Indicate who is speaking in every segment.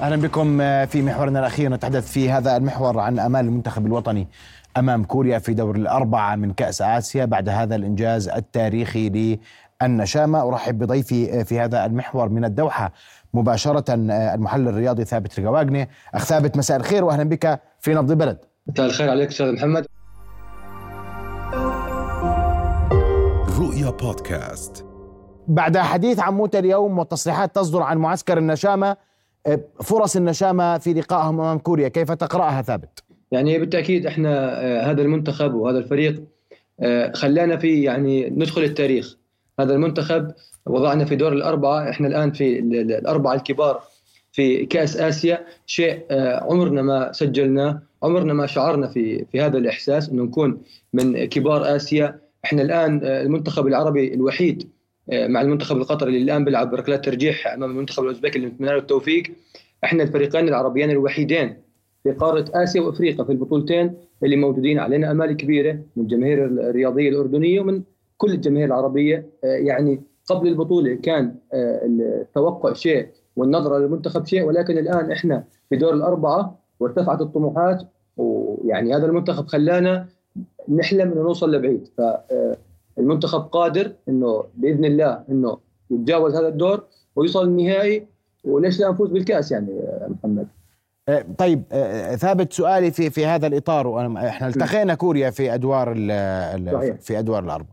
Speaker 1: أهلا بكم في محورنا الأخير. نتحدث في هذا المحور عن آمال المنتخب الوطني أمام كوريا في دور الأربعة من كأس آسيا بعد هذا الإنجاز التاريخي للنشامة. أرحب بضيفي في هذا المحور من الدوحة مباشرة المحلل الرياضي ثابت رقواقني أخ ثابت مساء الخير واهلا بك في نبض البلد.
Speaker 2: مساء الخير عليك أستاذ محمد.
Speaker 1: رؤيا بودكاست. بعد حديث عن موتى اليوم وتصريحات تصدر عن معسكر النشامة فرص النشامة في لقائهم أمام كوريا كيف تقرأها ثابت؟
Speaker 2: يعني بالتأكيد إحنا آه، هذا المنتخب وهذا الفريق آه، خلانا في يعني ندخل التاريخ. هذا المنتخب وضعنا في دور الأربعة إحنا الآن في الأربعة الكبار في كأس آسيا. شيء آه، عمرنا ما سجلناه عمرنا ما شعرنا في في هذا الإحساس إنه نكون من كبار آسيا. إحنا الآن المنتخب العربي الوحيد مع المنتخب القطري اللي الآن بيلعب بركلات ترجيح أمام المنتخب الأوزبكي اللي نتمنى له التوفيق. إحنا الفريقين العربيين الوحيدين في قارة آسيا وأفريقيا في البطولتين اللي موجودين علينا أمال كبيرة من الجماهير الرياضية الأردنية ومن كل الجماهير العربية. آه، يعني قبل البطولة كان آه، التوقع شيء والنظرة للمنتخب شيء ولكن الآن إحنا في دور الأربعة وارتفعت الطموحات ويعني هذا المنتخب خلانا نحلم إنه نوصل لبعيد. ف المنتخب قادر إنه بإذن الله إنه يتجاوز هذا الدور ويوصل النهائي وليش لا نفوز بالكأس يعني محمد؟
Speaker 1: أه، طيب أه، ثابت سؤالي في في هذا الإطار إحنا التقينا كوريا في أدوار في أدوار الاربع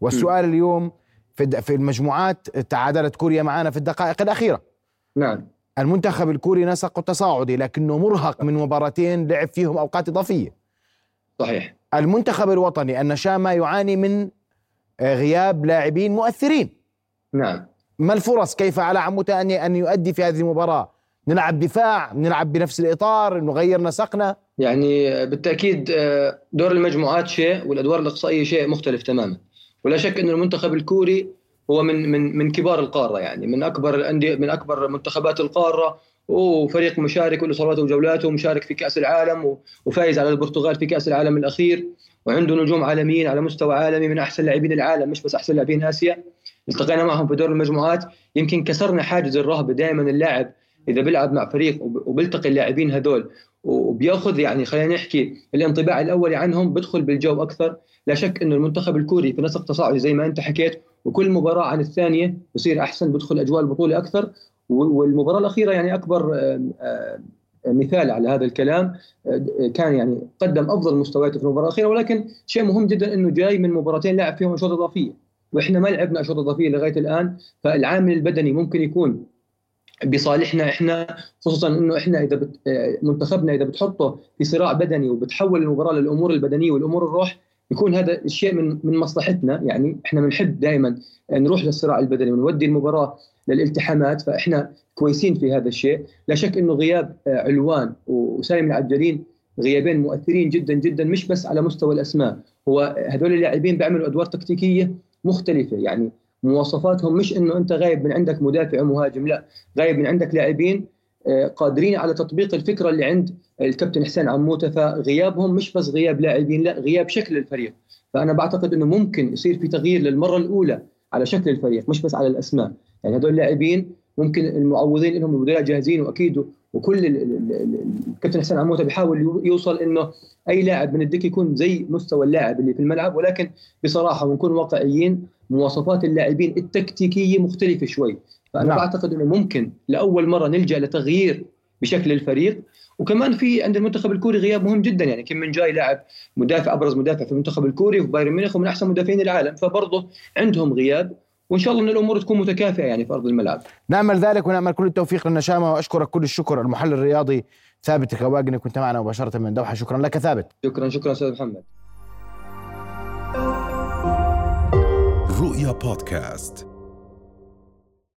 Speaker 1: والسؤال. اليوم في في المجموعات تعادلت كوريا معنا في الدقائق الأخيرة.
Speaker 2: نعم.
Speaker 1: المنتخب الكوري نسق تصاعدي لكنه مرهق من مباراتين لعب فيهم أوقات إضافية.
Speaker 2: صحيح.
Speaker 1: المنتخب الوطني النشامه يعاني من غياب لاعبين مؤثرين.
Speaker 2: نعم.
Speaker 1: ما الفرص؟ كيف على عموته أن أن يؤدي في هذه المباراة؟ نلعب دفاع نلعب بنفس الإطار نغير نسقنا؟
Speaker 2: يعني بالتأكيد آه، دور المجموعات شيء والأدوار الإقصائية شيء مختلف تماما. ولا شك أن المنتخب الكوري هو من من من كبار القارة يعني من أكبر الأندية من أكبر منتخبات القارة. وفريق مشارك وله صلواته وجولاته ومشارك في كأس العالم وفايز على البرتغال في كأس العالم الأخير. وعنده نجوم عالميين على مستوى عالمي من أحسن لاعبين العالم مش بس أحسن لاعبين آسيا. التقينا معهم في دور المجموعات. يمكن كسرنا حاجز الرهبه دائما اللاعب إذا بيلعب مع فريق وبيلتقي اللاعبين هذول. وبيأخذ يعني خلينا نحكي الانطباع الأولي عنهم بدخل بالجو أكثر. لا شك إنه المنتخب الكوري في نسق تصاعدي زي ما أنت حكيت وكل مباراة عن الثانية بصير أحسن بدخل أجواء البطولة أكثر. والمباراة الأخيرة يعني أكبر مثال على هذا الكلام كان يعني قدم أفضل مستوياته في المباراة الأخيرة ولكن شيء مهم جدا إنه جاي من مباراتين لعب فيهم اشواط إضافية وإحنا ما لعبنا اشواط إضافية لغاية الآن فالعامل البدني ممكن يكون بصالحنا إحنا خصوصا إنه إحنا إذا بت منتخبنا إذا بتحطه في صراع بدني وبتحول المباراة للأمور البدنية والأمور الروح يكون هذا الشيء من من مصلحتنا يعني إحنا بنحب دائما نروح للصراع البدني ونودي المباراة. للالتحامات فإحنا كويسين في هذا الشيء. لا شك إنه غياب آه، علوان وسالم العجلين غيابين مؤثرين جدا جدا مش بس على مستوى الأسماء. هو هذول اللاعبين بيعملوا أدوار تكتيكية مختلفة. يعني مواصفاتهم مش إنه أنت غايب من عندك مدافع ومهاجم لا. غايب من عندك لاعبين آه، قادرين على تطبيق الفكرة اللي عند الكابتن حسين عموتة. فغيابهم مش بس غياب لاعبين لا غياب شكل الفريق. فأنا بعتقد إنه ممكن يصير في تغيير للمرة الأولى على شكل الفريق مش بس على الأسماء. يعني هذول اللاعبين ممكن المعوضين لهم المدراء جاهزين وأكيد وكل الكابتن حسين عموتة بيحاول يوصل إنه أي لاعب من الدك يكون زي مستوى اللاعب اللي في الملعب ولكن بصراحة ونكون واقعيين مواصفات اللاعبين التكتيكية مختلفة شوي. فأنا نعم. بعتقد إنه ممكن لأول مرة نلجأ لتغيير بشكل الفريق. وكمان في عند المنتخب الكوري غياب مهم جدا يعني كم من جاي لاعب مدافع أبرز مدافع في المنتخب الكوري وفي بايرن ميونخ ومن أحسن مدافعين العالم فبرضه عندهم غياب وإن شاء الله إن الأمور تكون متكافئة يعني في أرض الملعب.
Speaker 1: نامل ذلك ونامل كل التوفيق للنشامة وأشكرك كل الشكر المحلل الرياضي ثابت الخواقني كنت معنا مباشرة من دوحة شكرا لك ثابت.
Speaker 2: شكرا شكرا أستاذ محمد.
Speaker 1: رؤيا بودكاست